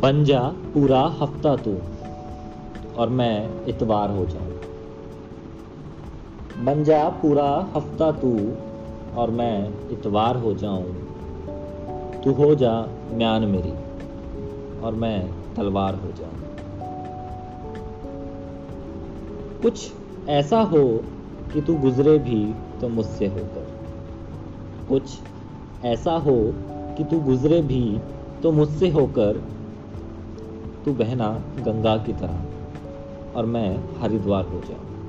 बन जा पूरा हफ़्ता तू और मैं इतवार हो जाऊँ। बन जा पूरा हफ़्ता तू और मैं इतवार हो जाऊँ। तू हो जा म्यान मेरी और मैं तलवार हो जाऊँ। कुछ ऐसा हो कि तू गुजरे भी तो मुझसे होकर। कुछ ऐसा हो कि तू गुजरे भी तो मुझसे होकर तू बहना गंगा की तरह और मैं हरिद्वार हो जाऊँ।